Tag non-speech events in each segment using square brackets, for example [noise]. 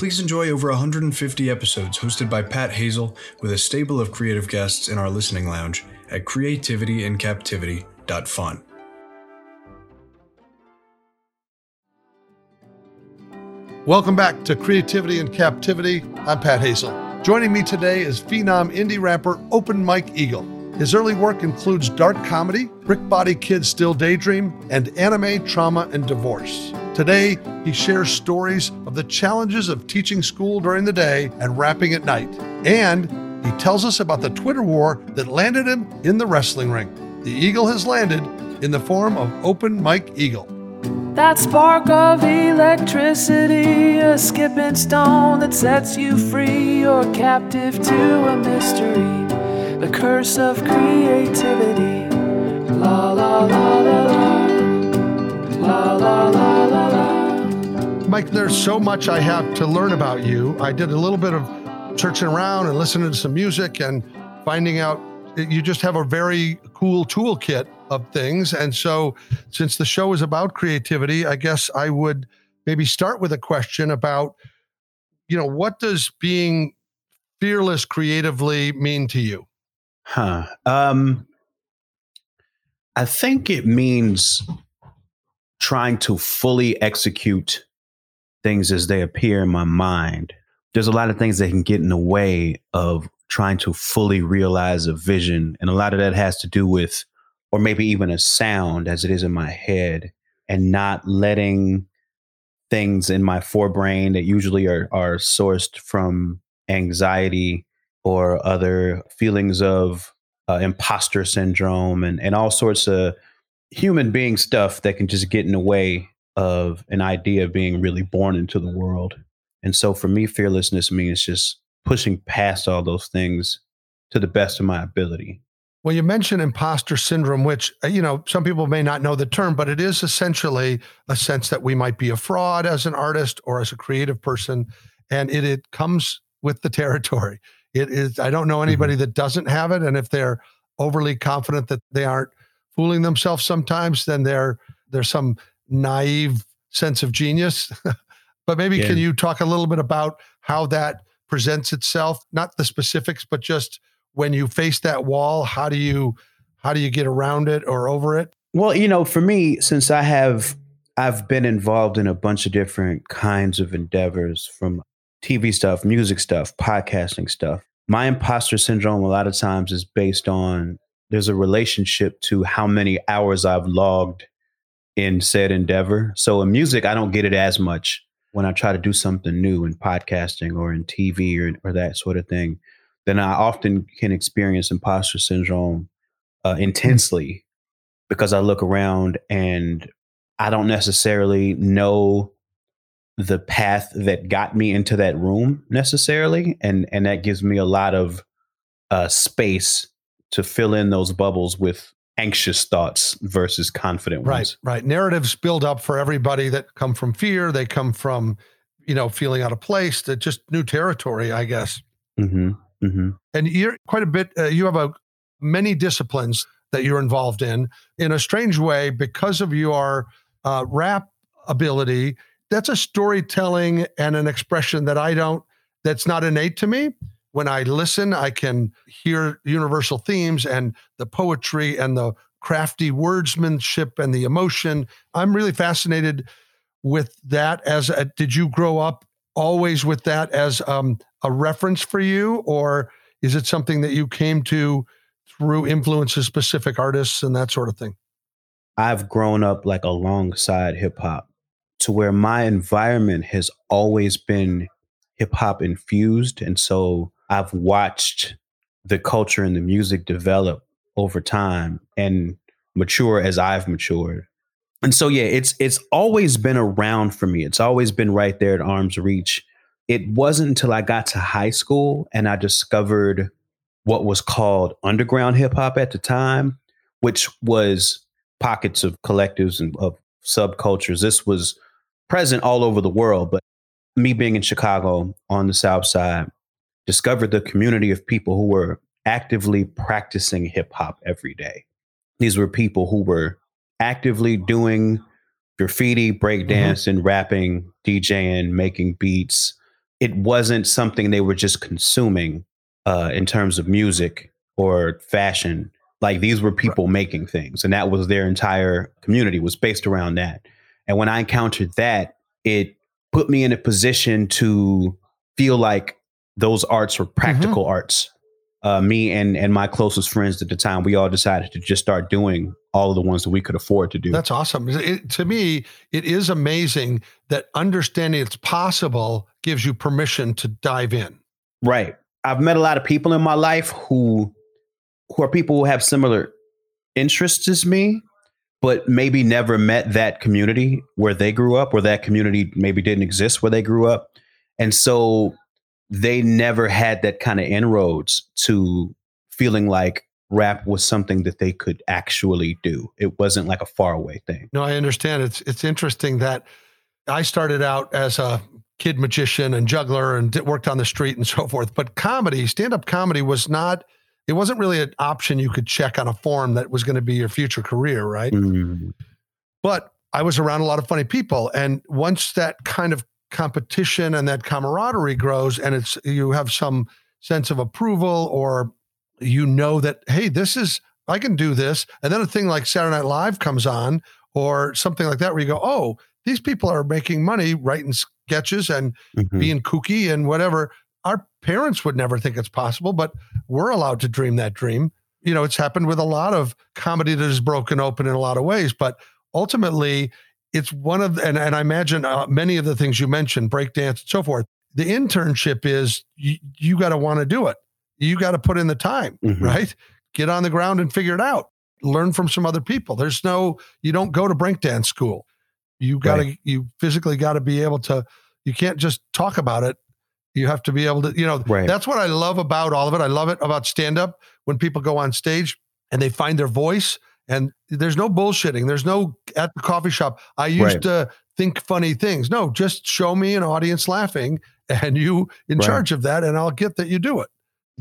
please enjoy over 150 episodes hosted by Pat Hazel with a stable of creative guests in our listening lounge at creativityincaptivity.fun. Welcome back to Creativity in Captivity. I'm Pat Hazel. Joining me today is Phenom indie rapper Open Mike Eagle. His early work includes dark comedy, Brick Body Kids Still Daydream, and anime, trauma, and divorce. Today, he shares stories of the challenges of teaching school during the day and rapping at night. And he tells us about the Twitter war that landed him in the wrestling ring. The Eagle has landed in the form of Open Mike Eagle. That spark of electricity, a skipping stone that sets you free. You're captive to a mystery, the curse of creativity. La la la la la. La la la. Mike, there's so much I have to learn about you. I did a little bit of searching around and listening to some music and finding out you just have a very cool toolkit of things. And so, since the show is about creativity, I guess I would maybe start with a question about, you know, what does being fearless creatively mean to you? Huh. Um, I think it means trying to fully execute things as they appear in my mind. There's a lot of things that can get in the way of trying to fully realize a vision. And a lot of that has to do with or maybe even a sound as it is in my head and not letting things in my forebrain that usually are, are sourced from anxiety or other feelings of uh, imposter syndrome and, and all sorts of human being stuff that can just get in the way of an idea of being really born into the world. And so for me, fearlessness means just pushing past all those things to the best of my ability. Well, you mentioned imposter syndrome, which, uh, you know, some people may not know the term, but it is essentially a sense that we might be a fraud as an artist or as a creative person. And it, it comes with the [laughs] territory. It is, I don't know anybody mm-hmm. that doesn't have it. And if they're overly confident that they aren't fooling themselves sometimes, then they're, there's some naive sense of genius. [laughs] but maybe yeah. can you talk a little bit about how that presents itself? Not the specifics, but just when you face that wall how do you how do you get around it or over it well you know for me since i have i've been involved in a bunch of different kinds of endeavors from tv stuff music stuff podcasting stuff my imposter syndrome a lot of times is based on there's a relationship to how many hours i've logged in said endeavor. So in music i don't get it as much when i try to do something new in podcasting or in tv or, or that sort of thing then I often can experience imposter syndrome uh, intensely because I look around and I don't necessarily know the path that got me into that room necessarily, and and that gives me a lot of uh, space to fill in those bubbles with anxious thoughts versus confident ones. Right, right. Narratives build up for everybody that come from fear. They come from, you know, feeling out of place. That just new territory, I guess. Mm-hmm. Mm-hmm. And you're quite a bit, uh, you have a, many disciplines that you're involved in. In a strange way, because of your uh, rap ability, that's a storytelling and an expression that I don't, that's not innate to me. When I listen, I can hear universal themes and the poetry and the crafty wordsmanship and the emotion. I'm really fascinated with that. As a, did you grow up always with that as um, a reference for you, or is it something that you came to through influences specific artists and that sort of thing? I've grown up like alongside hip hop to where my environment has always been hip hop infused. And so I've watched the culture and the music develop over time and mature as I've matured. And so yeah, it's it's always been around for me. It's always been right there at arm's reach it wasn't until I got to high school and I discovered what was called underground hip hop at the time, which was pockets of collectives and of subcultures. This was present all over the world, but me being in Chicago on the South Side, discovered the community of people who were actively practicing hip hop every day. These were people who were actively doing graffiti, breakdancing, mm-hmm. rapping, DJing, making beats. It wasn't something they were just consuming uh, in terms of music or fashion. Like these were people right. making things, and that was their entire community was based around that. And when I encountered that, it put me in a position to feel like those arts were practical mm-hmm. arts. Uh, me and and my closest friends at the time, we all decided to just start doing all of the ones that we could afford to do. That's awesome. It, to me, it is amazing that understanding it's possible gives you permission to dive in. Right. I've met a lot of people in my life who who are people who have similar interests as me, but maybe never met that community where they grew up, where that community maybe didn't exist where they grew up. And so they never had that kind of inroads to feeling like rap was something that they could actually do. It wasn't like a faraway thing. No, I understand. It's it's interesting that I started out as a kid magician and juggler and worked on the street and [laughs] so forth. But comedy, stand up comedy was not, it wasn't really an option you could check on a form that was going to be your future career, right? Mm-hmm. But I was around a lot of funny people. And once that kind of competition and that camaraderie grows and it's, you have some sense of approval or you know that, hey, this is, I can do this. And then a thing like Saturday Night Live comes on or something like that where you go, oh, these people are making money writing sketches and mm-hmm. being kooky and whatever. Our parents would never think it's possible, but we're allowed to dream that dream. You know, it's happened with a lot of comedy that is broken open in a lot of ways, but ultimately, it's one of and, and I imagine uh, many of the things you mentioned, breakdance and so forth. The internship is you, you got to want to do it. You got to put in the time, mm-hmm. right? Get on the ground and figure it out. Learn from some other people. There's no you don't go to breakdance school. You got to, right. you physically got to be able to, you can't just talk about it. You have to be able to, you know, right. that's what I love about all of it. I love it about stand up when people go on stage and they find their voice and there's no bullshitting. There's no at the coffee shop. I used right. to think funny things. No, just show me an audience laughing [laughs] and you in right. charge of that and I'll get that you do it.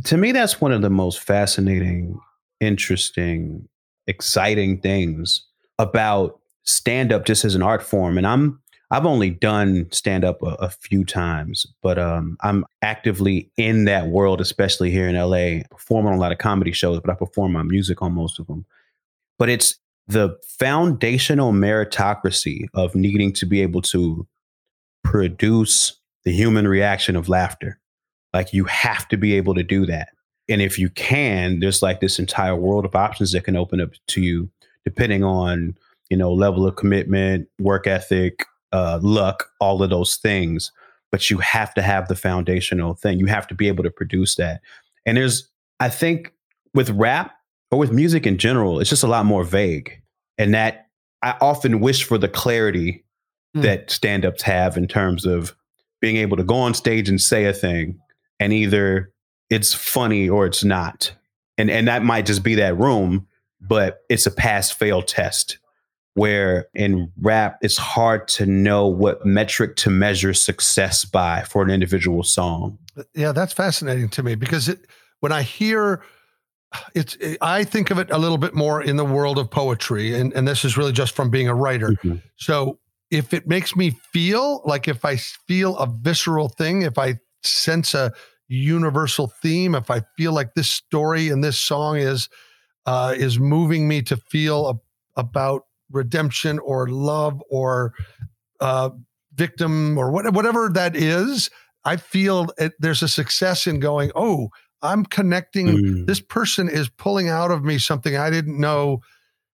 To me, that's one of the most fascinating, interesting, exciting things about stand up just as an art form. And I'm I've only done stand up a, a, few times, but um, I'm actively in that world, especially here in LA, performing on a lot of comedy shows, but I perform my music on most of them. But it's the foundational meritocracy of needing to be able to produce the human reaction of laughter. Like you have to be able to do that. And if you can, there's like this entire world of options that can open up to you depending on you know, level of commitment, work ethic, uh, luck, all of those things. But you have to have the foundational thing. You have to be able to produce that. And there's, I think, with rap or with music in general, it's just a lot more vague. And that I often wish for the clarity mm. that stand ups have in terms of being able to go on stage and say a thing and either it's funny or it's not. And, and that might just be that room, but it's a pass fail test where in rap it's hard to know what metric to measure success by for an individual song. Yeah, that's fascinating to me because it, when I hear it's I think of it a little bit more in the world of poetry and and this is really just from being a writer. Mm-hmm. So if it makes me feel like if I feel a visceral thing, if I sense a universal theme, if I feel like this story and this song is uh, is moving me to feel a, about redemption or love or uh, victim or what, whatever that is, I feel it, there's a success in going, oh, I'm connecting. Mm. This person is pulling out of me something I didn't know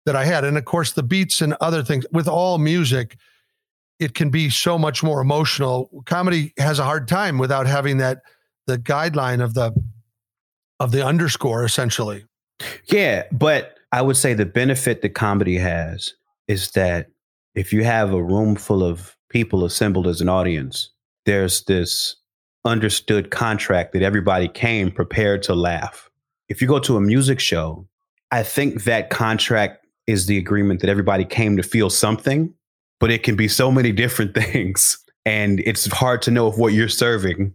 that I had. And of course, the beats and other things with all music, it can be so much more emotional. Comedy has a hard time without having that the guideline of the of the underscore essentially. Yeah, but I would say the benefit that comedy has is that if you have a room full of people assembled as an audience, there's this understood contract that everybody came prepared to laugh. if you go to a music show, I think that contract is the agreement that everybody came to feel something, but it can be so many [laughs] different things. And it's hard to know if what you're serving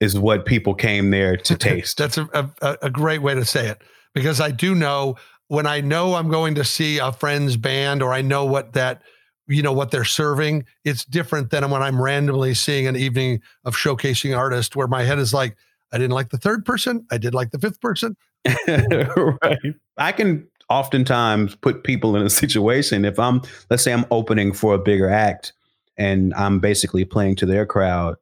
is what people came there to taste. That's a, a, a great way to say it because I do know when I know I'm going to see a friend's band or I know what that you know what they're serving. It's different than when i'm randomly seeing an evening of showcasing artists where my head is like i didn't like the third person. I did like the fifth person. [laughs] Right. I can oftentimes put people in a situation if i'm let's say i'm opening for a bigger act and i'm basically playing to their crowd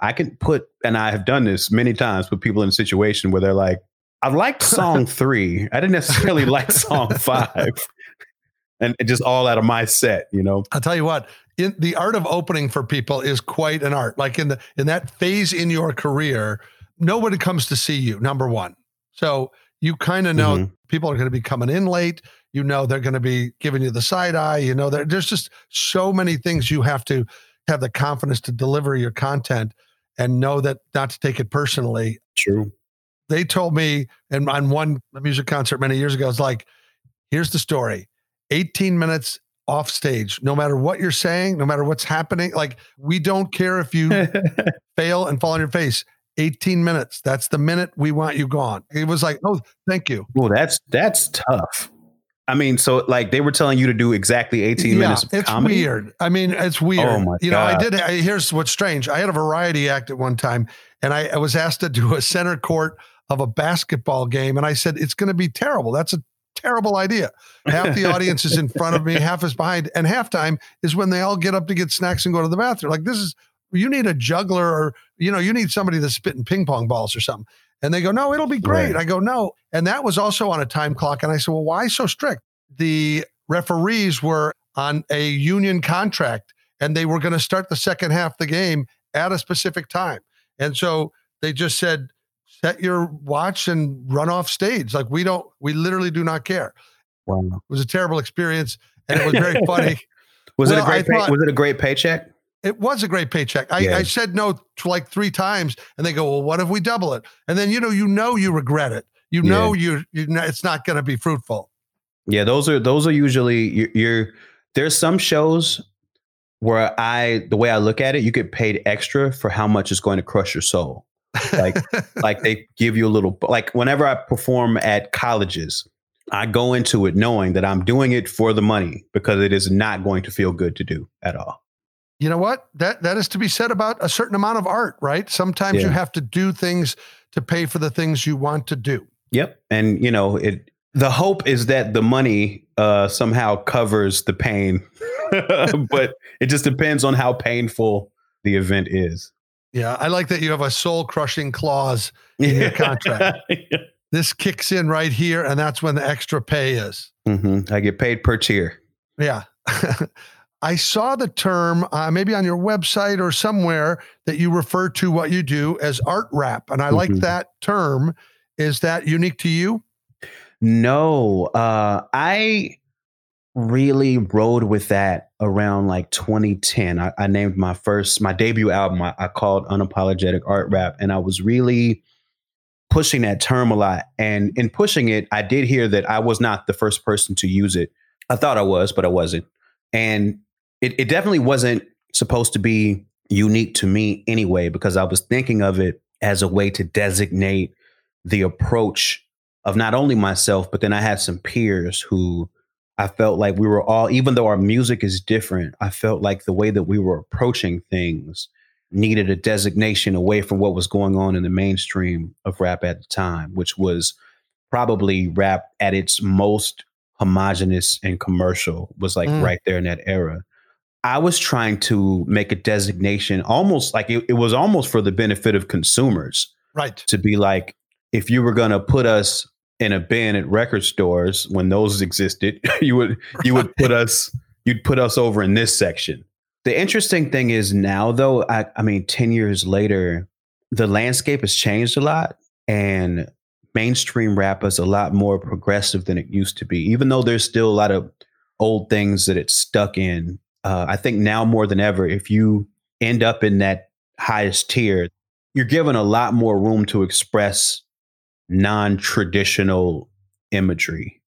i can put and i have done this many times put people in a situation where they're like I liked [laughs] song three. I didn't necessarily like song [laughs] five and just all out of my set, you know. I'll tell you what, in the art of opening for people is quite an art. Like in the in that phase in your career, nobody comes to see you, number one. So you kind of know mm-hmm. people are going to be coming in late. You know they're going to be giving you the side eye. You know there's just so many things you have to have the confidence to deliver your content and know that not to take it personally. True. They told me, and on one music concert many years ago, it's like, here's the story 18 minutes off stage, no matter what you're saying, no matter what's happening. Like, we don't care if you [laughs] fail and fall on your face. 18 minutes. That's the minute we want you gone. It was like, oh, thank you. Well, that's that's tough. I mean, so like they were telling you to do exactly 18 yeah, minutes. it's comedy? weird. I mean, it's oh weird. Oh my you know, I did. I, here's what's strange. I had a variety act at one time, and I, I was asked to do a center court of a basketball game, and I said it's going to be terrible. That's a terrible idea. Half the audience is in front of me, half is behind, and halftime is when they all get up to get snacks and go to the bathroom. Like this is you need a juggler or you know you need somebody that's spitting ping pong balls or something. And they go, no, it'll be great. Right. I go, no. And that was also on a time clock. And I said, well, why so strict? The referees were on a union contract and they were going to start the second half of the game at a specific time. And so they just said, set your watch and run off stage. Like we don't, we literally do not care. Wow. It was a terrible experience and it was very [laughs] funny. was well, it a great, pay, thought, was it a great paycheck? It was a great paycheck. I, yeah. I said no to like three times and they go, well, what if we double it? And then, you know, you know, you regret it. You know, yeah. you, you it's not going to be fruitful. Yeah. Those are, those are usually you're, you're there's some shows where I, the way I look at it, you get paid extra for how much is going to crush your soul like like they give you a little like whenever I perform at colleges, I go into it knowing that I'm doing it for the money because it is not going to feel good to do at all. You know what? That that is to be said about a certain amount of art, right? Sometimes yeah. you have to do things to pay for the things you want to do. Yep. And you know, it the hope is that the money uh somehow covers the pain. [laughs] but it just depends on how painful the event is. Yeah, I like that you have a soul crushing clause in your contract. [laughs] This kicks in right here, and that's when the extra pay is. Mm-hmm. I get paid per tier. Yeah. [laughs] I saw the term uh, maybe on your website or somewhere that you refer to what you do as art rap. And I mm-hmm. like that term. Is that unique to you? No. Uh, I really rode with that around like 2010. I, I named my first, my debut album, I, I, called Unapologetic Art Rap. And I was really pushing that term a lot. And in pushing it, I did hear that I was not the first person to use it. I thought I was, but I wasn't. And it, it definitely wasn't supposed to be unique to me anyway, because I was thinking of it as a way to designate the approach of not only myself, but then I had some peers who I felt like we were all, even though our music is different, I felt like the way that we were approaching things needed a designation away from what was going on in the mainstream of rap at the time, which was probably rap at its most homogenous and commercial, was like mm. right there in that era. I was trying to make a designation almost like it, it was almost for the benefit of consumers. Right. To be like, if you were going to put us in a bin at record stores when those existed, [laughs] you would you would put us you'd put us over in this section. The interesting thing is now though, I, I mean, 10 years later, the landscape has changed a lot and mainstream rap is a lot more progressive than it used to be. Even though there's still a lot of old things that it's stuck in. Uh, I think now more than ever, if you end up in that highest tier, you're given a lot more room to express non traditional imagery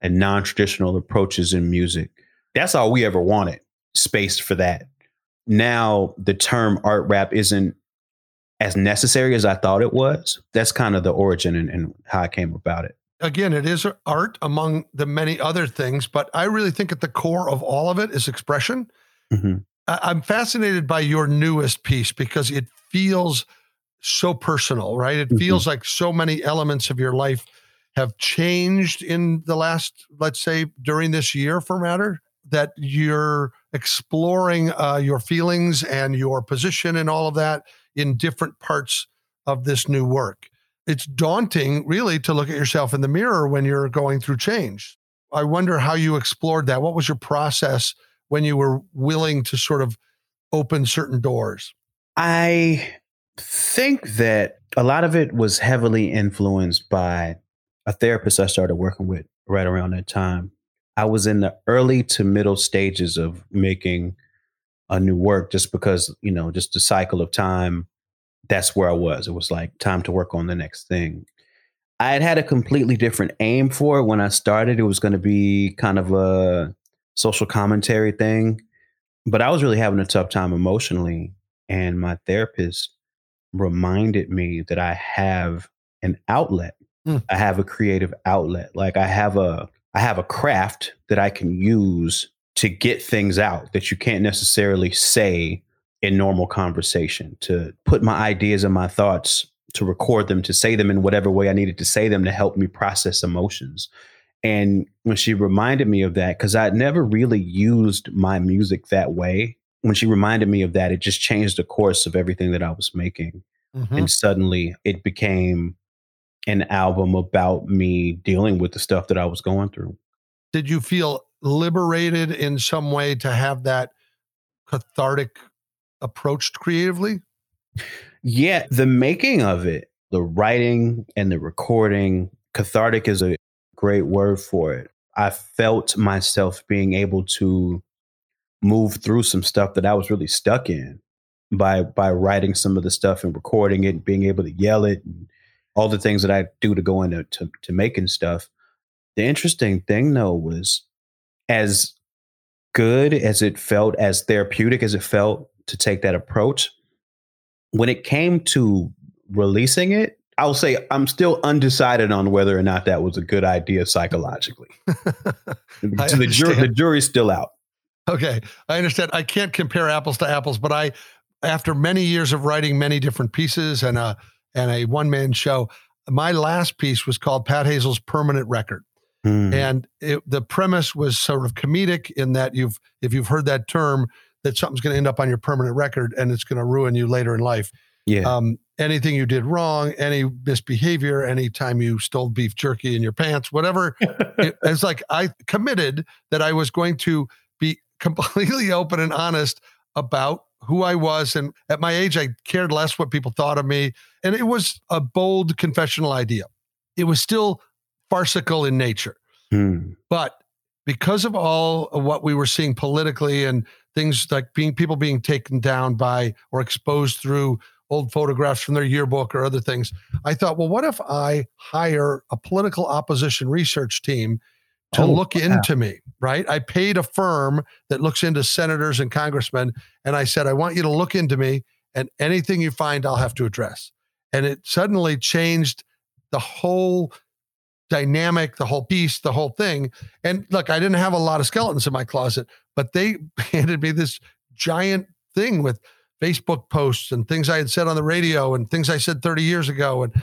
and non traditional approaches in music. That's all we ever wanted space for that. Now, the term art rap isn't as necessary as I thought it was. That's kind of the origin and, and how I came about it. Again, it is art among the many other things, but I really think at the core of all of it is expression. Mm-hmm. I'm fascinated by your newest piece because it feels so personal, right? It mm-hmm. feels like so many elements of your life have changed in the last, let's say, during this year for matter, that you're exploring uh, your feelings and your position and all of that in different parts of this new work. It's daunting, really, to look at yourself in the mirror when you're going through change. I wonder how you explored that. What was your process when you were willing to sort of open certain doors? I think that a lot of it was heavily influenced by a therapist I started working with right around that time. I was in the early to middle stages of making a new work just because, you know, just the cycle of time, that's where I was. It was like time to work on the next thing. I had had a completely different aim for it when I started. It was going to be kind of a social commentary thing, but I was really having a tough time emotionally. And my therapist reminded me that I have an outlet. Mm. I have a creative outlet. Like I have a I have a craft that I can use to get things out that you can't necessarily say in normal conversation, to put my ideas and my thoughts, to record them, to say them in whatever way I needed to say them to help me process emotions. And when she reminded me of that, because I'd never really used my music that way, when she reminded me of that, it just changed the course of everything that I was making. Mm-hmm. And suddenly it became an album about me dealing with the stuff that I was going through. Did you feel liberated in some way to have that cathartic approached creatively? Yeah, the making of it, the writing and the recording, cathartic is a great word for it. I felt myself being able to move through some stuff that I was really stuck in by by writing some of the stuff and recording it and being able to yell it and all the things that I do to go into to, to making stuff. The interesting thing though was as good as it felt, as therapeutic as it felt to take that approach, when it came to releasing it, I'll say I'm still undecided on whether or not that was a good idea psychologically. [laughs] the, jury, the jury's still out. Okay, I understand. I can't compare apples to apples, but I, after many years of writing many different pieces and a and a one man show, my last piece was called Pat Hazel's Permanent Record. Mm. And it, the premise was sort of comedic in that you've, if you've heard that term, that something's going to end up on your permanent record and it's going to ruin you later in life. Yeah. Um, anything you did wrong, any misbehavior, anytime you stole beef jerky in your pants, whatever. [laughs] it, it's like I committed that I was going to be completely [laughs] open and honest about who I was. And at my age, I cared less what people thought of me. And it was a bold confessional idea. It was still farcical in nature. Hmm. But because of all of what we were seeing politically and things like being people being taken down by or exposed through old photographs from their yearbook or other things, I thought, well, what if I hire a political opposition research team to oh, look into me, right? I paid a firm that looks into senators and congressmen, and I said, I want you to look into me, and anything you find, I'll have to address. And it suddenly changed the whole dynamic, the whole piece, the whole thing. And look, I didn't have a lot of skeletons in my closet, but they [laughs] handed me this giant thing with Facebook posts and things I had said on the radio and things I said 30 years ago. And,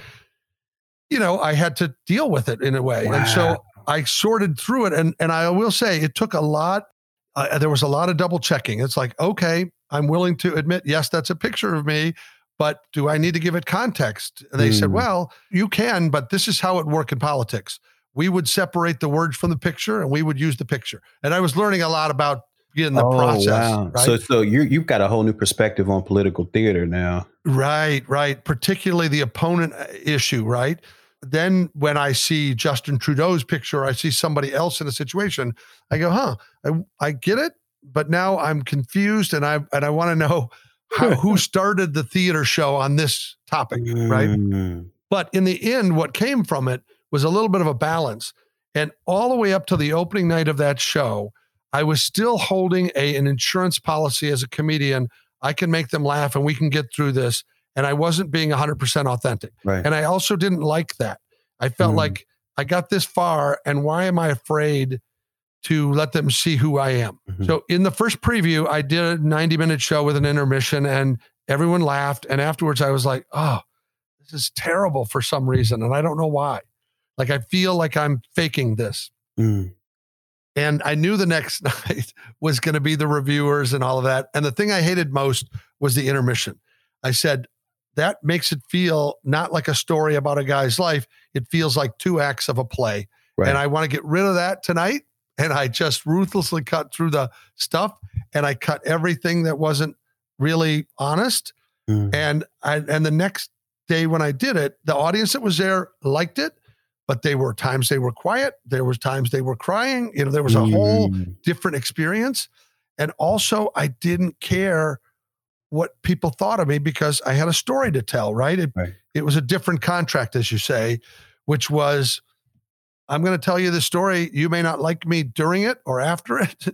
you know, I had to deal with it in a way. Wow. And so I sorted through it. And, and I will say it took a lot. Uh, there was a lot of double checking. It's like, okay, I'm willing to admit, yes, that's a picture of me, but do I need to give it context? And they mm. said, well, you can, but this is how it work in politics. We would separate the words from the picture and we would use the picture. And I was learning a lot about in the oh, process. Wow. Right? So, so you you've got a whole new perspective on political theater now. Right, right. Particularly the opponent uh, issue, right? Then when I see Justin Trudeau's picture, I see somebody else in a situation, I go, huh, I, I get it, but now I'm confused and I and I want to know how, [laughs] who started the theater show on this topic, right? Mm. But in the end, what came from it was a little bit of a balance. And all the way up to the opening night of that show, I was still holding a, an insurance policy as a comedian. I can make them laugh and we can get through this. And I wasn't being 100% authentic. Right. And I also didn't like that. I felt Mm. like I got this far, and why am I afraid to let them see who I am? Mhm. So in the first preview, I did a 90 minute show with an intermission, and everyone laughed. And afterwards, I was like, oh, this is terrible for some reason. And I don't know why. Like, I feel like I'm faking this. Mm. And I knew the next [laughs] night was going to be the reviewers and all of that. And the thing I hated most was the intermission. I said, that makes it feel not like a story about a guy's life. It feels like two acts of a play. Right. And I want to get rid of that tonight. And I just ruthlessly cut through the stuff and I cut everything that wasn't really honest. Mm. And I and the next day when I did it, the audience that was there liked it, but they were times they were quiet. There was times they were crying. You know, there was a whole Mm. different experience. And also, I didn't care what people thought of me because I had a story to tell, right? It, Right. it was a different contract, as you say, which was I'm going to tell you the story. You may not like me during it or after [laughs] it,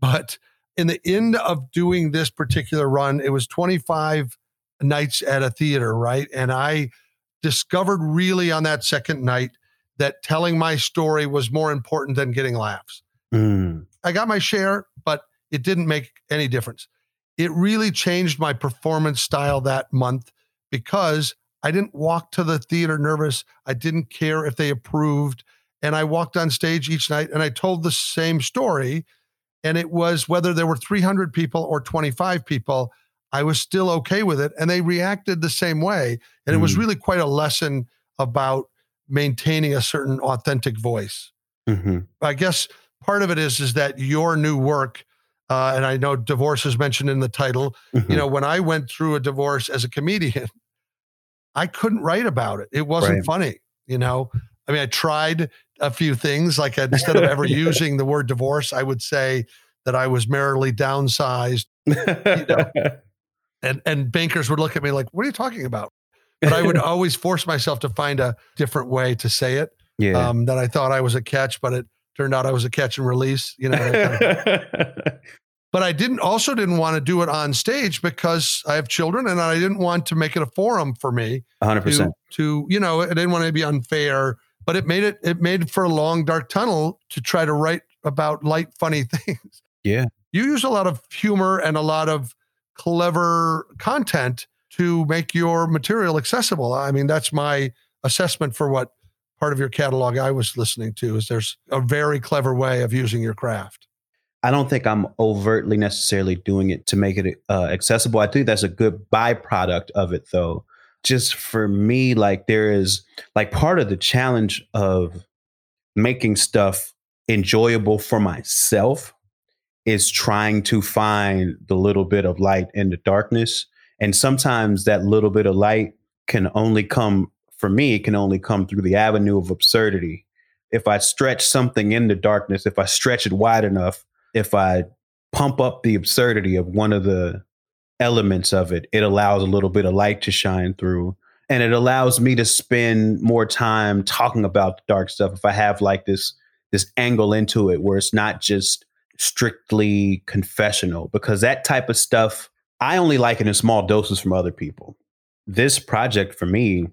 but in the end of doing this particular run, it was 25 nights at a theater, right? And I discovered really on that second night that telling my story was more important than getting laughs. Mm. I got my share, but it didn't make any difference. It really changed my performance style that month because I didn't walk to the theater nervous. I didn't care if they approved. And I walked on stage each night and I told the same story. And it was whether there were 300 people or 25 people, I was still okay with it. And they reacted the same way. And it was Mm. really quite a lesson about maintaining a certain authentic voice. Mhm. I guess part of it is is that your new work, uh, and I know divorce is mentioned in the title. Mhm. You know, when I went through a divorce as a comedian, I couldn't write about it. It wasn't Right. funny. You know, I mean, I tried a few things. Like instead of ever [laughs] using the word divorce, I would say that I was maritally downsized, [laughs] and and bankers would look at me like, "What are you talking about?" But I would [laughs] always force myself to find a different way to say it. yeah. Um, that I thought I was a catch, but it turned out I was a catch and release. You know, kind of- [laughs] but I didn't also didn't want to do it on stage because I have children and I didn't want to make it a forum for me hundred to, percent. to you know, I didn't want to be unfair, but it made it it made for a long dark tunnel to try to write about light funny [laughs] things. Yeah. You use a lot of humor and a lot of clever content to make your material accessible. I mean, that's my assessment for what part of your catalog I was listening to is there's a very clever way of using your craft. I don't think I'm overtly necessarily doing it to make it uh, accessible. I think that's a good byproduct of it, though. Just for me, like there is like part of the challenge of making stuff enjoyable for myself is trying to find the little bit of light in the darkness. And sometimes that little bit of light can only come, for me, it can only come through the avenue of absurdity. If I stretch something in the darkness, if I stretch it wide enough, if I pump up the absurdity of one of the elements of it, it allows a little bit of light to shine through. And it allows me to spend more time talking about the dark stuff. If I have like this this angle into it where it's not just strictly confessional, because that type of stuff I only like it in small doses from other people. This project for me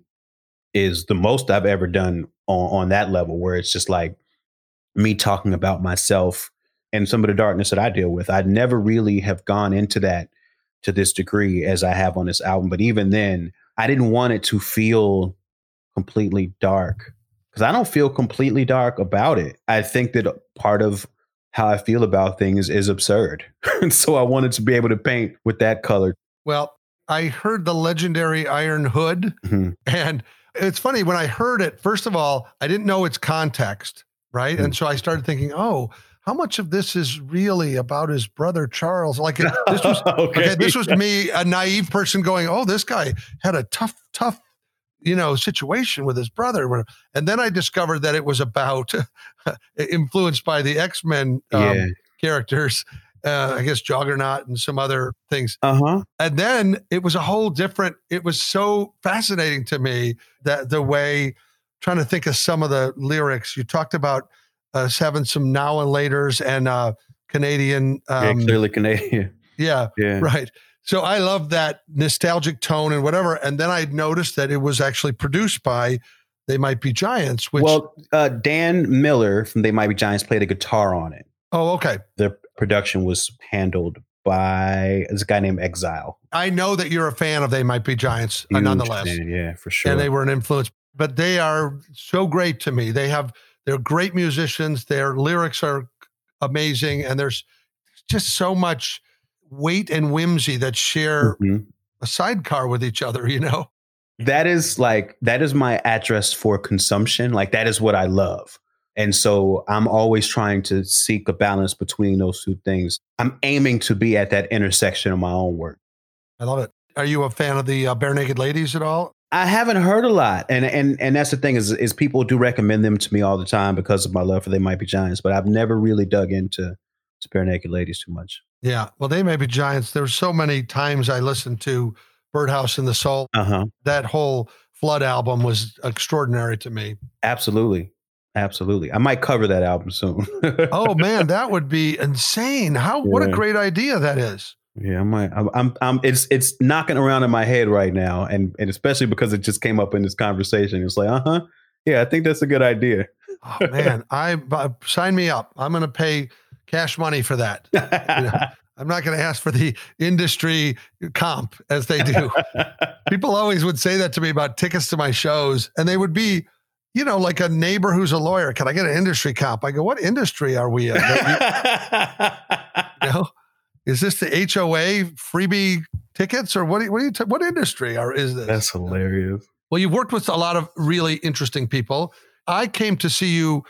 is the most I've ever done on, on that level, where it's just like me talking about myself and some of the darkness that I deal with. I'd never really have gone into that to this degree as I have on this album. But even then, I didn't want it to feel completely dark because I don't feel completely dark about it. I think that part of how I feel about things is absurd. and [laughs] so I wanted to be able to paint with that color. Well, I heard the legendary Iron Hood, Mhm. and it's funny when I heard it. First of all, I didn't know its context, right? And so I started thinking, oh, how much of this is really about his brother Charles? Like it, this was [laughs] okay. This was me, a naive person, going, "Oh, this guy had a tough, tough, you know, situation with his brother." And then I discovered that it was about [laughs] influenced by the X Men um, yeah. characters. Uh, I guess Juggernaut and some other things. Uh huh. And then it was a whole different, it was so fascinating to me that the way, trying to think of some of the lyrics, you talked about uh, having some now and laters and uh, Canadian. Um, yeah, clearly Canadian. [laughs] Yeah, Yeah. right. So I love that nostalgic tone and whatever. And then I noticed that it was actually produced by They Might Be Giants, which, well, uh, Dan Miller from They Might Be Giants played a guitar on it. oh, okay. The production was handled by this guy named Exile. I know that you're a fan of They Might Be Giants, uh, Huge nonetheless. fan, yeah, for sure. and they were an influence. But they are so great to me. They have they're great musicians. Their lyrics are amazing, and there's just so much weight and whimsy that share Mhm. a sidecar with each other. You know, that is like that is my address for consumption like that is what i love and so i'm always trying to seek a balance between those two things i'm aiming to be at that intersection of my own work I love it. Are you a fan of the uh, Barenaked Ladies at all? i haven't heard a lot and and and that's the thing is is people do recommend them to me all the time because of my love for they might be giants but i've never really dug into Barenaked Ladies too much. Yeah. Well, they may be giants. There's so many times I listened to Birdhouse in the Soul. Uh huh. That whole Flood album was extraordinary to me. Absolutely, absolutely. I might cover that album soon. [laughs] Oh man, that would be insane. How what a great idea that is. Yeah, I might. I'm, I'm, I'm. It's, it's knocking around in my head right now, and and especially because it just came up in this conversation. It's like, uh huh. Yeah, I think that's a good idea. Oh man, [laughs] I uh, sign me up. I'm going to pay cash money for that. [laughs] I'm not going to ask for the industry comp as they do. People always would say that to me about tickets to my shows, and they would be, you know, like a neighbor who's a lawyer. Can I get an industry comp? I go, what industry are we in? You [laughs] know, is this the HOA freebie tickets, or what? do you- What do you? T- what industry are is this? that's hilarious. Well, you've worked with a lot of really interesting people. I came to see you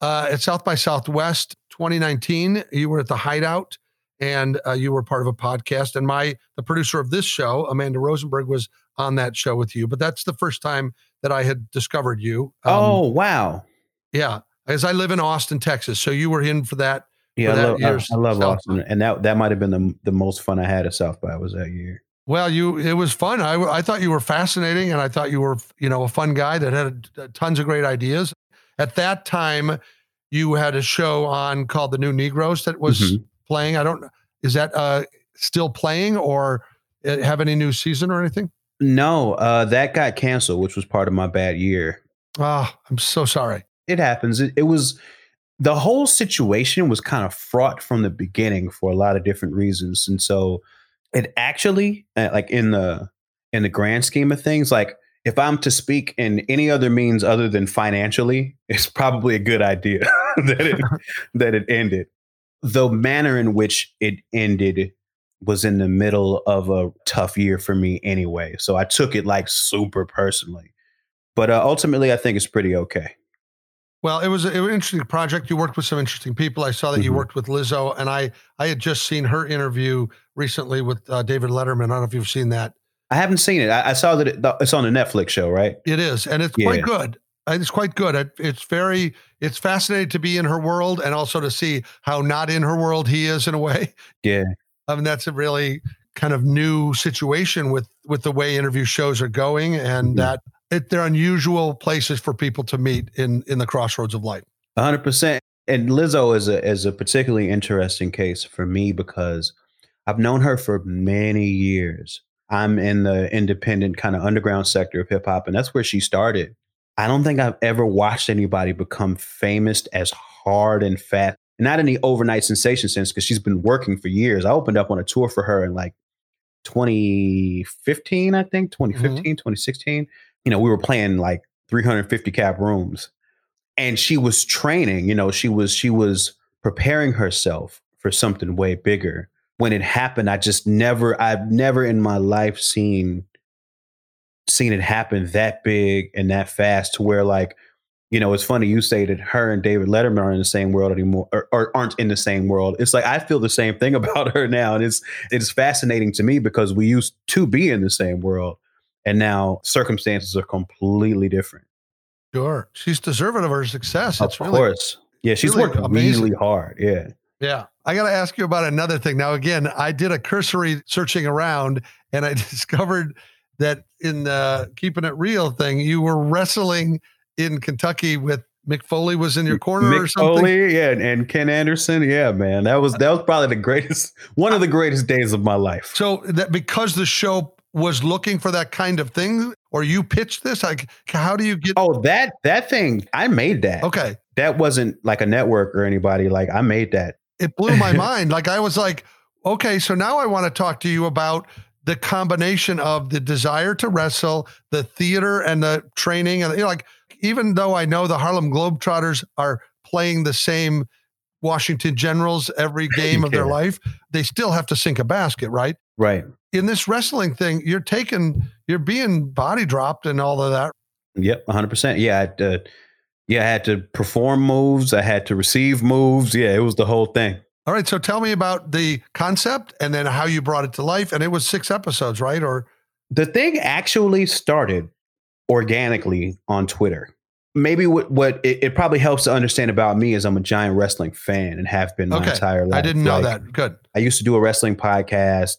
uh, at South by Southwest 2019. You were at the Hideout, and uh, you were part of a podcast. And my the producer of this show, Amanda Rosenberg, was on that show with you. But that's the first time that I had discovered you. Um, oh wow. yeah, as I live in Austin, Texas, so you were in for that. Yeah, for I that love, year's I love South Austin, and that that might have been the the most fun I had at South by was that year. Well, you it was fun. I I thought you were fascinating, and I thought you were you know a fun guy that had uh, tons of great ideas. At that time, you had a show on called The New Negroes that was Mhm. playing. I don't is that uh, still playing or uh, have any new season or anything? No, uh, that got canceled, which was part of my bad year. Ah, I'm so sorry. It happens. It, it was the whole situation was kind of fraught from the beginning for a lot of different reasons, and so it actually, uh, like in the in the grand scheme of things, like if I'm to speak in any other means other than financially, [laughs] it's probably a good idea [laughs] that it [laughs] that it ended. The manner in which it ended was in the middle of a tough year for me anyway, so I took it like super personally. But uh, ultimately, I think it's pretty okay. Well, it was, a, it was an interesting project. You worked with some interesting people. I saw that you Mhm. worked with Lizzo, and I I had just seen her interview recently with uh, David Letterman. I don't know if you've seen that. I haven't seen it. I, I saw that it, it's on the Netflix show, right? It is, and it's Yeah. quite good. Uh, It's quite good. It, it's very, it's fascinating to be in her world and also to see how not in her world he is in a way. Yeah. I mean, that's a really kind of new situation with with the way interview shows are going, and that it, they're unusual places for people to meet in in the crossroads of life. hundred percent. And Lizzo is a is a particularly interesting case for me because I've known her for many years. I'm in the independent kind of underground sector of hip hop, and that's where she started. I don't think I've ever watched anybody become famous as hard and fast. Not in the overnight sensation sense, because she's been working for years. I opened up on a tour for her in like 2015, I think, mm-hmm. 2015, 2016. You know, we were playing like 350 cap rooms and she was training you know she was she was preparing herself for something way bigger when it happened i just never i've never in my life seen seen it happen that big and that fast to where like you know it's funny you say that her and david letterman aren't in the same world anymore or, or aren't in the same world it's like i feel the same thing [laughs] about her now and it's it's fascinating to me because we used to be in the same world and now circumstances are completely different Sure, she's deserving of her success. It's of really course. Yeah, she's really worked amazing. really hard. Yeah. Yeah. I got to ask you about another thing. Now, again, I did a cursory searching around and I [laughs] discovered that in the keeping it real thing, you were wrestling in Kentucky with Mick Foley was in your corner Mick or something. Mick Foley, yeah, and, and Ken Anderson, yeah, man, that was that was probably the greatest, one of the greatest days of my life. So that because the show was looking for that kind of thing, or you pitched this, like how do you get? Oh, that that thing, I made that. Okay, that wasn't like a network or anybody. Like I made that. It blew my [laughs] mind. Like I was like, okay, so now I want to talk to you about the combination of the desire to wrestle, the theater, and the training, and you know, like even though I know the Harlem Globetrotters are playing the same Washington Generals every [laughs] game of their life, they still have to sink a basket, right? Right. In this wrestling thing, you're taking, you're being body dropped and all of that. Yep, 100%. Yeah, I had to, yeah, I had to perform moves, I had to receive moves. Yeah, it was the whole thing. All right, so tell me about the concept and then how you brought it to life. And it was six episodes, right? Or the thing actually started organically on Twitter. Maybe what, what it, it, probably helps to understand about me is I'm a giant wrestling fan and have been my okay. entire life. I didn't know like, that. Good. I used to do a wrestling podcast.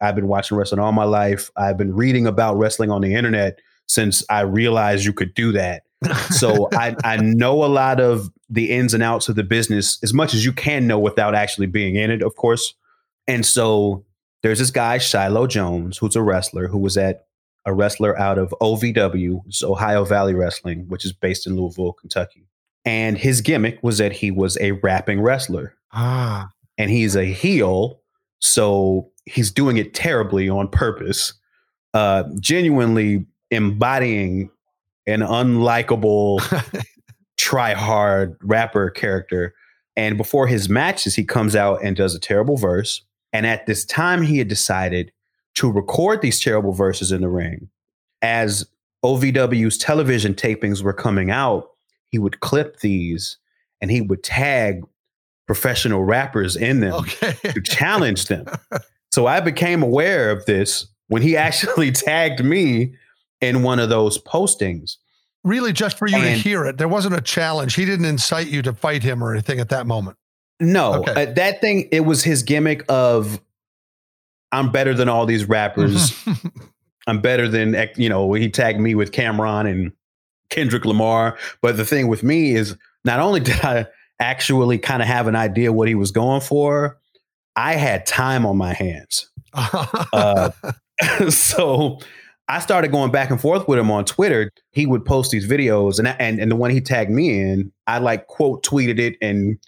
I've been watching wrestling all my life. I've been reading about wrestling on the internet since I realized you could do that. so [laughs] I, I know a lot of the ins and outs of the business as much as you can know without actually being in it, of course. And so there's this guy, Shiloh Jones, who's a wrestler who was at a wrestler out of OVW, Ohio Valley Wrestling, which is based in Louisville, Kentucky. And his gimmick was that he was a rapping wrestler. Ah. And he's a heel, so he's doing it terribly on purpose, uh, genuinely embodying an unlikable, [laughs] try hard rapper character. And before his matches, he comes out and does a terrible verse. And at this time, he had decided to record these terrible verses in the ring. As OVW's television tapings were coming out, he would clip these and he would tag professional rappers in them okay. to challenge [laughs] them. So I became aware of this when he [laughs] actually tagged me in one of those postings. Really, just for you and to hear it. There wasn't a challenge. He didn't incite you to fight him or anything at that moment. No, okay. uh, that thing, it was his gimmick of I'm better than all these rappers. [laughs] I'm better than you know. He tagged me with Cam'ron and Kendrick Lamar. But the thing with me is, not only did I actually kind of have an idea what he was going for, I had time on my hands. [laughs] uh, [laughs] so I started going back and forth with him on Twitter. He would post these videos, and and and the one he tagged me in, I like quote tweeted it and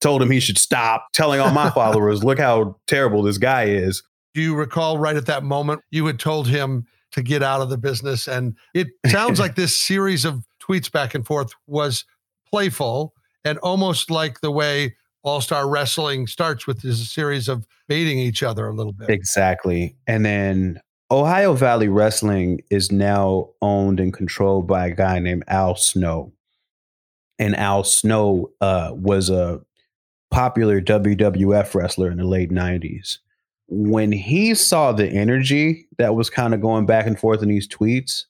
told him he should stop telling all my followers, look how terrible this guy is. Do you recall right at that moment you had told him to get out of the business? And it sounds like [laughs] this series of tweets back and forth was playful and almost like the way all Star Wrestling starts with this series of baiting each other a little bit. Exactly. And then Ohio Valley Wrestling is now owned and controlled by a guy named Al Snow. And Al Snow uh, was a popular WWF wrestler in the late 90s when he saw the energy that was kind of going back and forth in these tweets,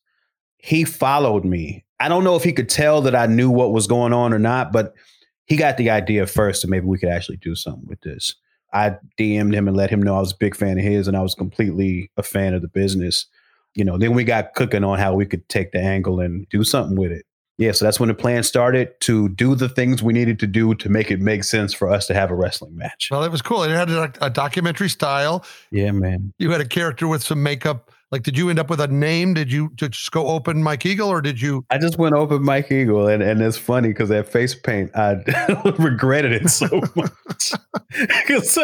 he followed me. I don't know if he could tell that I knew what was going on or not, but he got the idea first and maybe we could actually do something with this. I DM'd him and let him know I was a big fan of his and I was completely a fan of the business. You know, then we got cooking on how we could take the angle and do something with it yeah, so that's when the plan started to do the things we needed to do to make it make sense for us to have a wrestling match. Well, it was cool. It had a, a documentary style. Yeah, man. You had a character with some makeup. Like, did you end up with a name? Did you just go open Mike Eagle or did you? I just went open Mike Eagle. And, and it's funny because that face paint, I [laughs] regretted it so [laughs] much. [laughs] Because,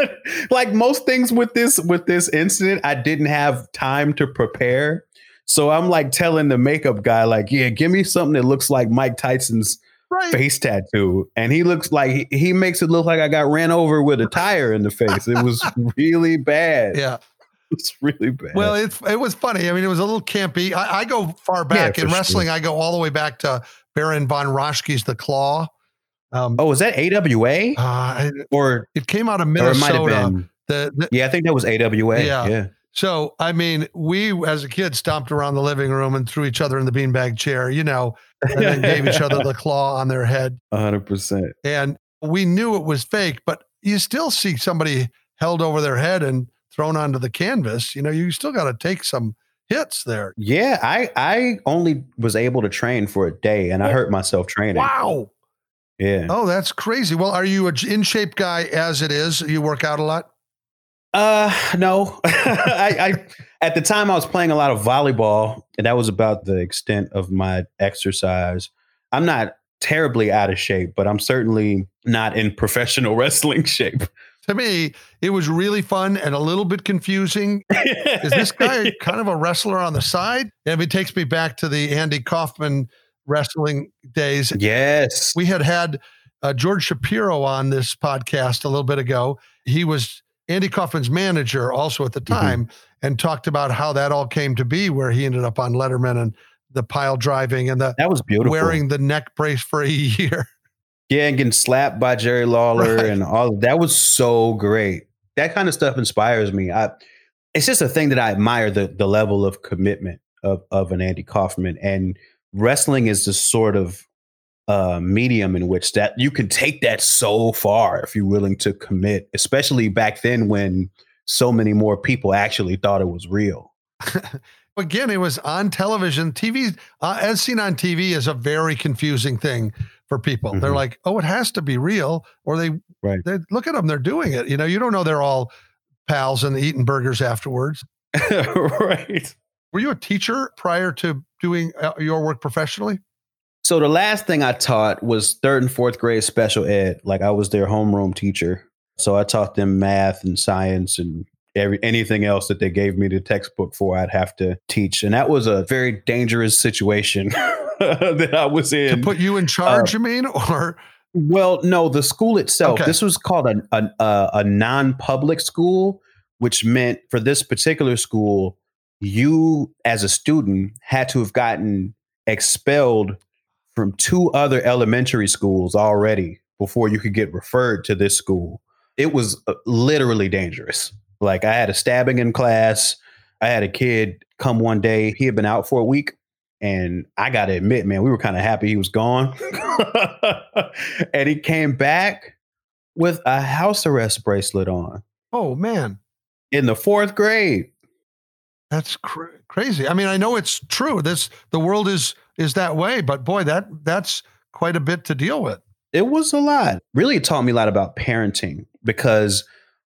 like most things with this, with this incident, I didn't have time to prepare. So I'm like telling the makeup guy, like, yeah, give me something that looks like Mike Tyson's right. face tattoo. And he looks like he, he makes it look like I got ran over with a tire in the face. It was [laughs] really bad. Yeah. It's really bad. Well, it, it was funny. I mean, it was a little campy. I, I go far back yeah, in wrestling. Sure. I go all the way back to Baron von Raschke's The Claw. Um, oh, was that AWA? Uh, or it came out of Minnesota. The, the, yeah, I think that was AWA. Yeah. yeah. So, I mean, we as a kid stomped around the living room and threw each other in the beanbag chair, you know, and then gave each other the claw on their head. [laughs] 100%. And we knew it was fake, but you still see somebody held over their head and thrown onto the canvas. You know, you still got to take some hits there. Yeah, I I only was able to train for a day, and I oh. hurt myself training. Wow. Yeah. Oh, that's crazy. Well, are you a in shape guy as it is? You work out a lot? Uh, no. [laughs] I, I at the time I was playing a lot of volleyball, and that was about the extent of my exercise. I'm not terribly out of shape, but I'm certainly not in [laughs] professional wrestling shape. To me, it was really fun and a little bit confusing. [laughs] Is this guy kind of a wrestler on the side? And it takes me back to the Andy Kaufman wrestling days. Yes. We had had uh, George Shapiro on this podcast a little bit ago. He was Andy Kaufman's manager also at the Mm-hmm. time and talked about how that all came to be, where he ended up on Letterman and the pile driving and the That was beautiful. wearing the neck brace for a [laughs] year. Yeah, and getting slapped by Jerry Lawler Right. and all that was so great. That kind of stuff inspires me. I it's just a thing that I admire the the level of commitment of of an Andy Kaufman and wrestling is the sort of uh medium in which that you can take that so far if you're willing to commit, especially back then when so many more people actually thought it was real. [laughs] Again, it was on television. TV, uh, as seen on TV, is a very confusing thing for people. They're Mhm. like, "Oh, it has to be real," or they, Right. they look at them. They're doing it. You know, you don't know they're all pals and eating burgers afterwards. [laughs] right. Were you a teacher prior to doing uh, your work professionally? So the last thing I taught was third and fourth grade special ed. Like I was their homeroom teacher. So I taught them math and science and every anything else that they gave me the textbook for I'd have to teach. And that was a very dangerous situation [laughs] that I was in. To put you in uh, charge, you mean, or well, no, the school itself. Okay. This was called a a, a, a non-public school, which meant for this particular school, you as a student had to have gotten expelled from two other elementary schools already before you could get referred to this school. It was uh, literally dangerous. Like I had a stabbing in class. I had a kid come one day. He had been out for a week. And I got to admit, man, we were kind of happy he was gone. [laughs] and he came back with a house arrest bracelet on oh man, in the fourth grade. that's cr- crazy. I mean, I know it's true. This the world is is that way, but boy, that that's quite a bit to deal with. It was a lot. Really, it taught me a lot about parenting because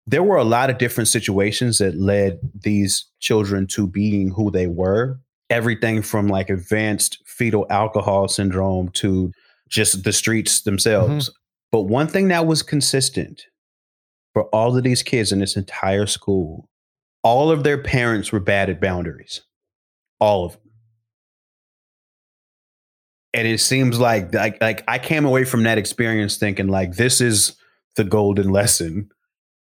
there were a lot of different situations that led these children to being who they were. Everything from like advanced fetal alcohol syndrome to just the streets themselves. Mm-hmm. But one thing that was consistent for all of these kids in this entire school, all of their parents were bad at boundaries. All of them. And it seems like like like I came away from that experience thinking like this is the golden lesson.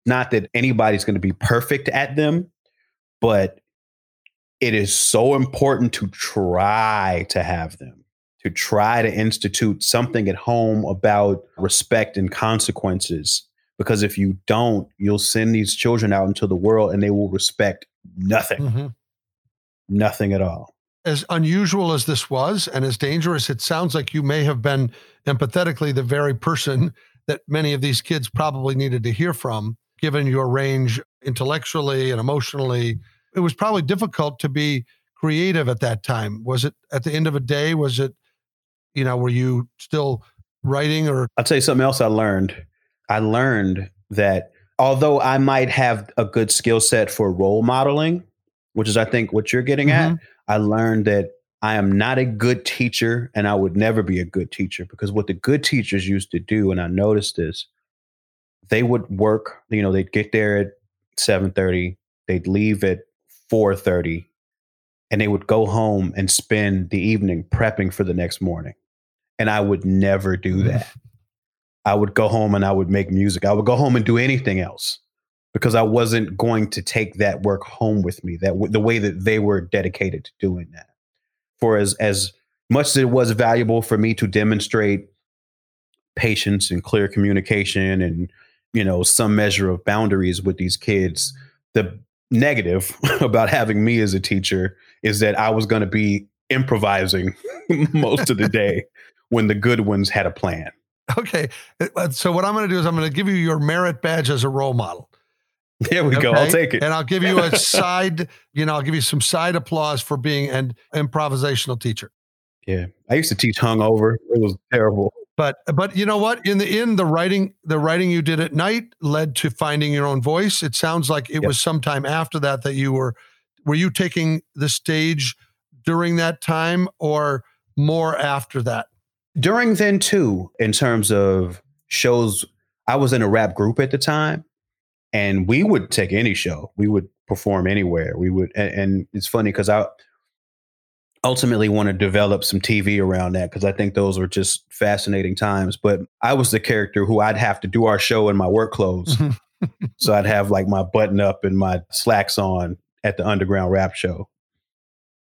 Not that anybody's going to be perfect at them, but it is so important to try to have them, to try to institute something at home about respect and consequences. Because if you don't, you'll send these children out into the world and they will respect nothing, mm-hmm. nothing at all. As unusual as this was and as dangerous, it sounds like you may have been empathetically the very person that many of these kids probably needed to hear from, given your range intellectually and emotionally. It was probably difficult to be creative at that time. Was it at the end of a day? Was it, you know, were you still writing or I'll tell you something else I learned. I learned that although I might have a good skill set for role modeling, which is I think what you're getting at, mm-hmm. I learned that I am not a good teacher and I would never be a good teacher because what the good teachers used to do, and I noticed this, they would work, you know, they'd get there at 7:30, they'd leave at 4:30, and they would go home and spend the evening prepping for the next morning. And I would never do that. [laughs] I would go home and I would make music. I would go home and do anything else because I wasn't going to take that work home with me. That w- the way that they were dedicated to doing that. For as as much as it was valuable for me to demonstrate patience and clear communication and you know some measure of boundaries with these kids, the negative [laughs] about having me as a teacher is that I was going to be improvising [laughs] most of the [laughs] day when the good ones had a plan. Okay. Uh, So what I'm going to do is I'm going to give you your merit badge as a role model. [laughs] There we go. I'll take it. And I'll give you a [laughs] side, you know, I'll give you some side applause for being an improvisational teacher. Yeah. I used to teach hungover. It was terrible. But but you know what? In the end, the writing the writing you did at night led to finding your own voice. It sounds like it Yep. was sometime after that that you were were you taking the stage during that time or more after that? During then too, in terms of shows, I was in a rap group at the time, and we would take any show. We would perform anywhere. We would, and, and it's funny because I ultimately want to develop some TV around that because I think those were just fascinating times. But I was the character who I'd have to do our show in my work clothes. [laughs] so I'd have like my button up and my slacks on at the underground rap show.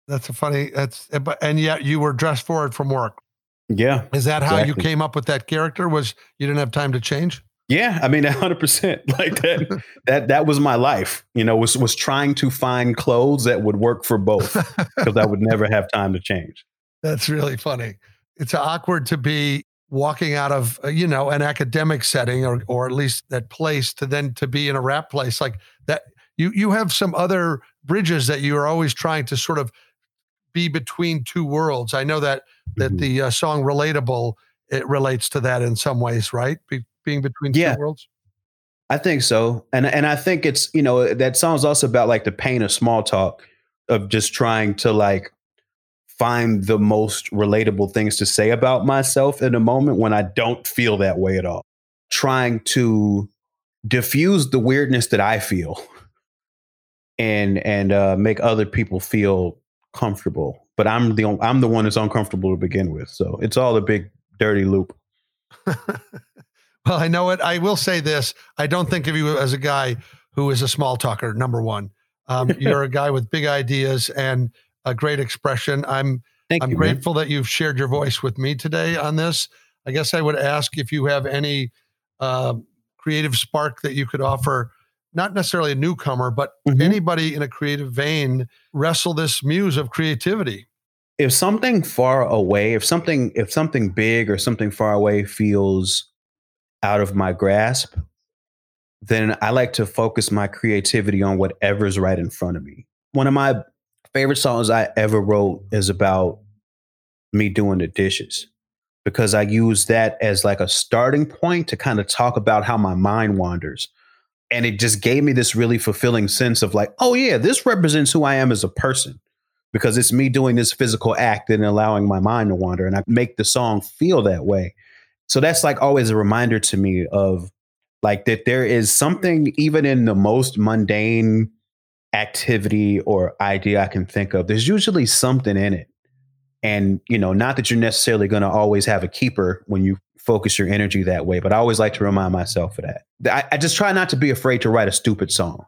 That's a funny. That's eh, but and yet you were dressed for it from work. Yeah. Is that how you came up with that character? Was you didn't have time to change? Yeah, I mean, [laughs] hundred percent. Like that. [laughs] that that was my life. You know, was was trying to find clothes that would work for both [laughs] because I would never have time to change. That's really funny. It's awkward to be walking out of uh, you know an academic setting or or at least that place to then to be in a rap place like that. You you have some other bridges that you are always trying to sort of be between two worlds. I know that that Mhm. the uh, song "Relatable" it relates to that in some ways, right? Be, being between Yeah. two worlds. I think so, and and I think it's you know that song's also about like the pain of small talk of just trying to like find the most relatable things to say about myself in a moment when I don't feel that way at all. Trying to diffuse the weirdness that I feel [laughs] and and uh, make other people feel comfortable. But I'm the I'm the one that's uncomfortable to begin with, so it's all a big dirty loop. [laughs] Well, I know it. I will say this: I don't think of you as a guy who is a small talker. Number one, um, [laughs] you're a guy with big ideas and a great expression. I'm Thank I'm you. man. grateful that you've shared your voice with me today on this. I guess I would ask if you have any uh, creative spark that you could offer, not necessarily a newcomer, but Mhm. anybody in a creative vein wrestle this muse of creativity. if something far away, if something if something big or something far away feels out of my grasp, then I like to focus my creativity on whatever's right in front of me. One of my favorite songs I ever wrote is about me doing the dishes because I use that as like a starting point to kind of talk about how my mind wanders. And it just gave me this really fulfilling sense of like, oh yeah, this represents who I am as a person because it's me doing this physical act and allowing my mind to wander and I make the song feel that way. So that's like always a reminder to me of like that there is mm. something even in the most mundane activity or idea I can think of. There's usually something in it. And you know, not that you're necessarily going to always have a keeper when you focus your energy that way, but I always like to remind myself of that. I, I just try not to be afraid to write a stupid song.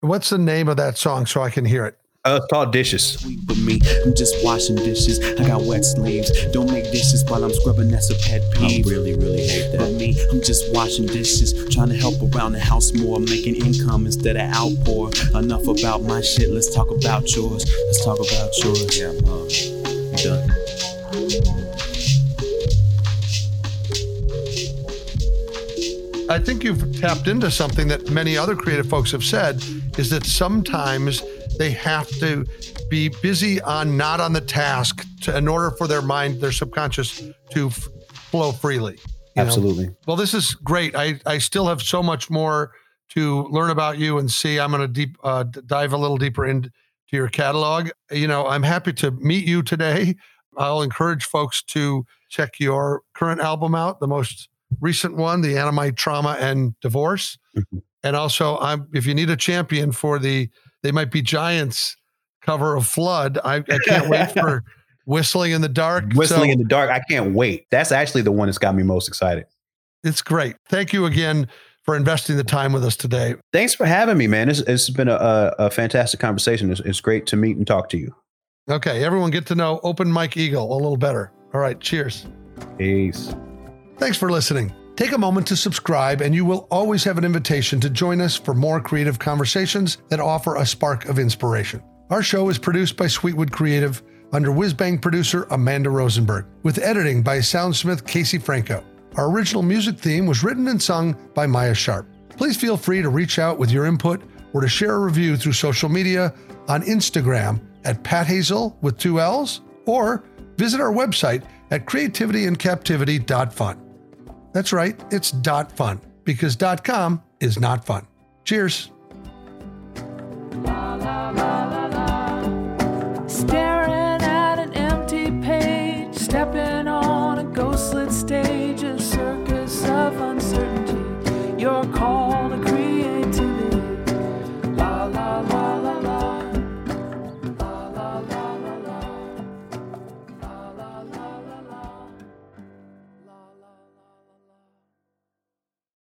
What's the name of that song so I can hear it? Uh, it's called Dishes. with me. I'm just washing dishes. I got wet sleeves. Don't make dishes while I'm scrubbing. That's a pet peeve. I really, really hate that. But me, I'm just washing dishes. Trying to help around the house more. Making income instead of outpour. Enough about my shit. Let's talk about yours. Let's talk about yours. Yeah, uh, I'm done. I think you've tapped into something that many other creative folks have said is that sometimes they have to be busy on not on the task to, in order for their mind, their subconscious to f- flow freely. you know? Absolutely. Well, this is great. I, I still have so much more to learn about you and see. I'm going to deep uh, d- dive a little deeper into your catalog. You know, I'm happy to meet you today. I'll encourage folks to check your current album out, the most recent one, the Anime Trauma and Divorce. Mhm. And also, I'm if you need a champion for the They Might Be Giants cover of Flood, I, I can't wait [laughs] for Whistling in the Dark. Whistling So- in the dark. I can't wait. That's actually the one that's got me most excited. It's great. Thank you again for investing the time with us today. Thanks for having me, man. It's, it's been a, a, a fantastic conversation. It's, it's great to meet and talk to you. Okay, everyone get to know Open Mike Eagle a little better. All right, cheers. Peace. Thanks for listening. Take a moment to subscribe, and you will always have an invitation to join us for more creative conversations that offer a spark of inspiration. Our show is produced by Sweetwood Creative under Whizbang producer Amanda Rosenberg, with editing by soundsmith Casey Franco. Our original music theme was written and sung by Maya Sharp. Please feel free to reach out with your input or to share a review through social media on Instagram at Pat Hazell with two L's or visit our website at creativityandcaptivity.fun. That's right, it's dot .fun because dot .com is not fun. Cheers. Staring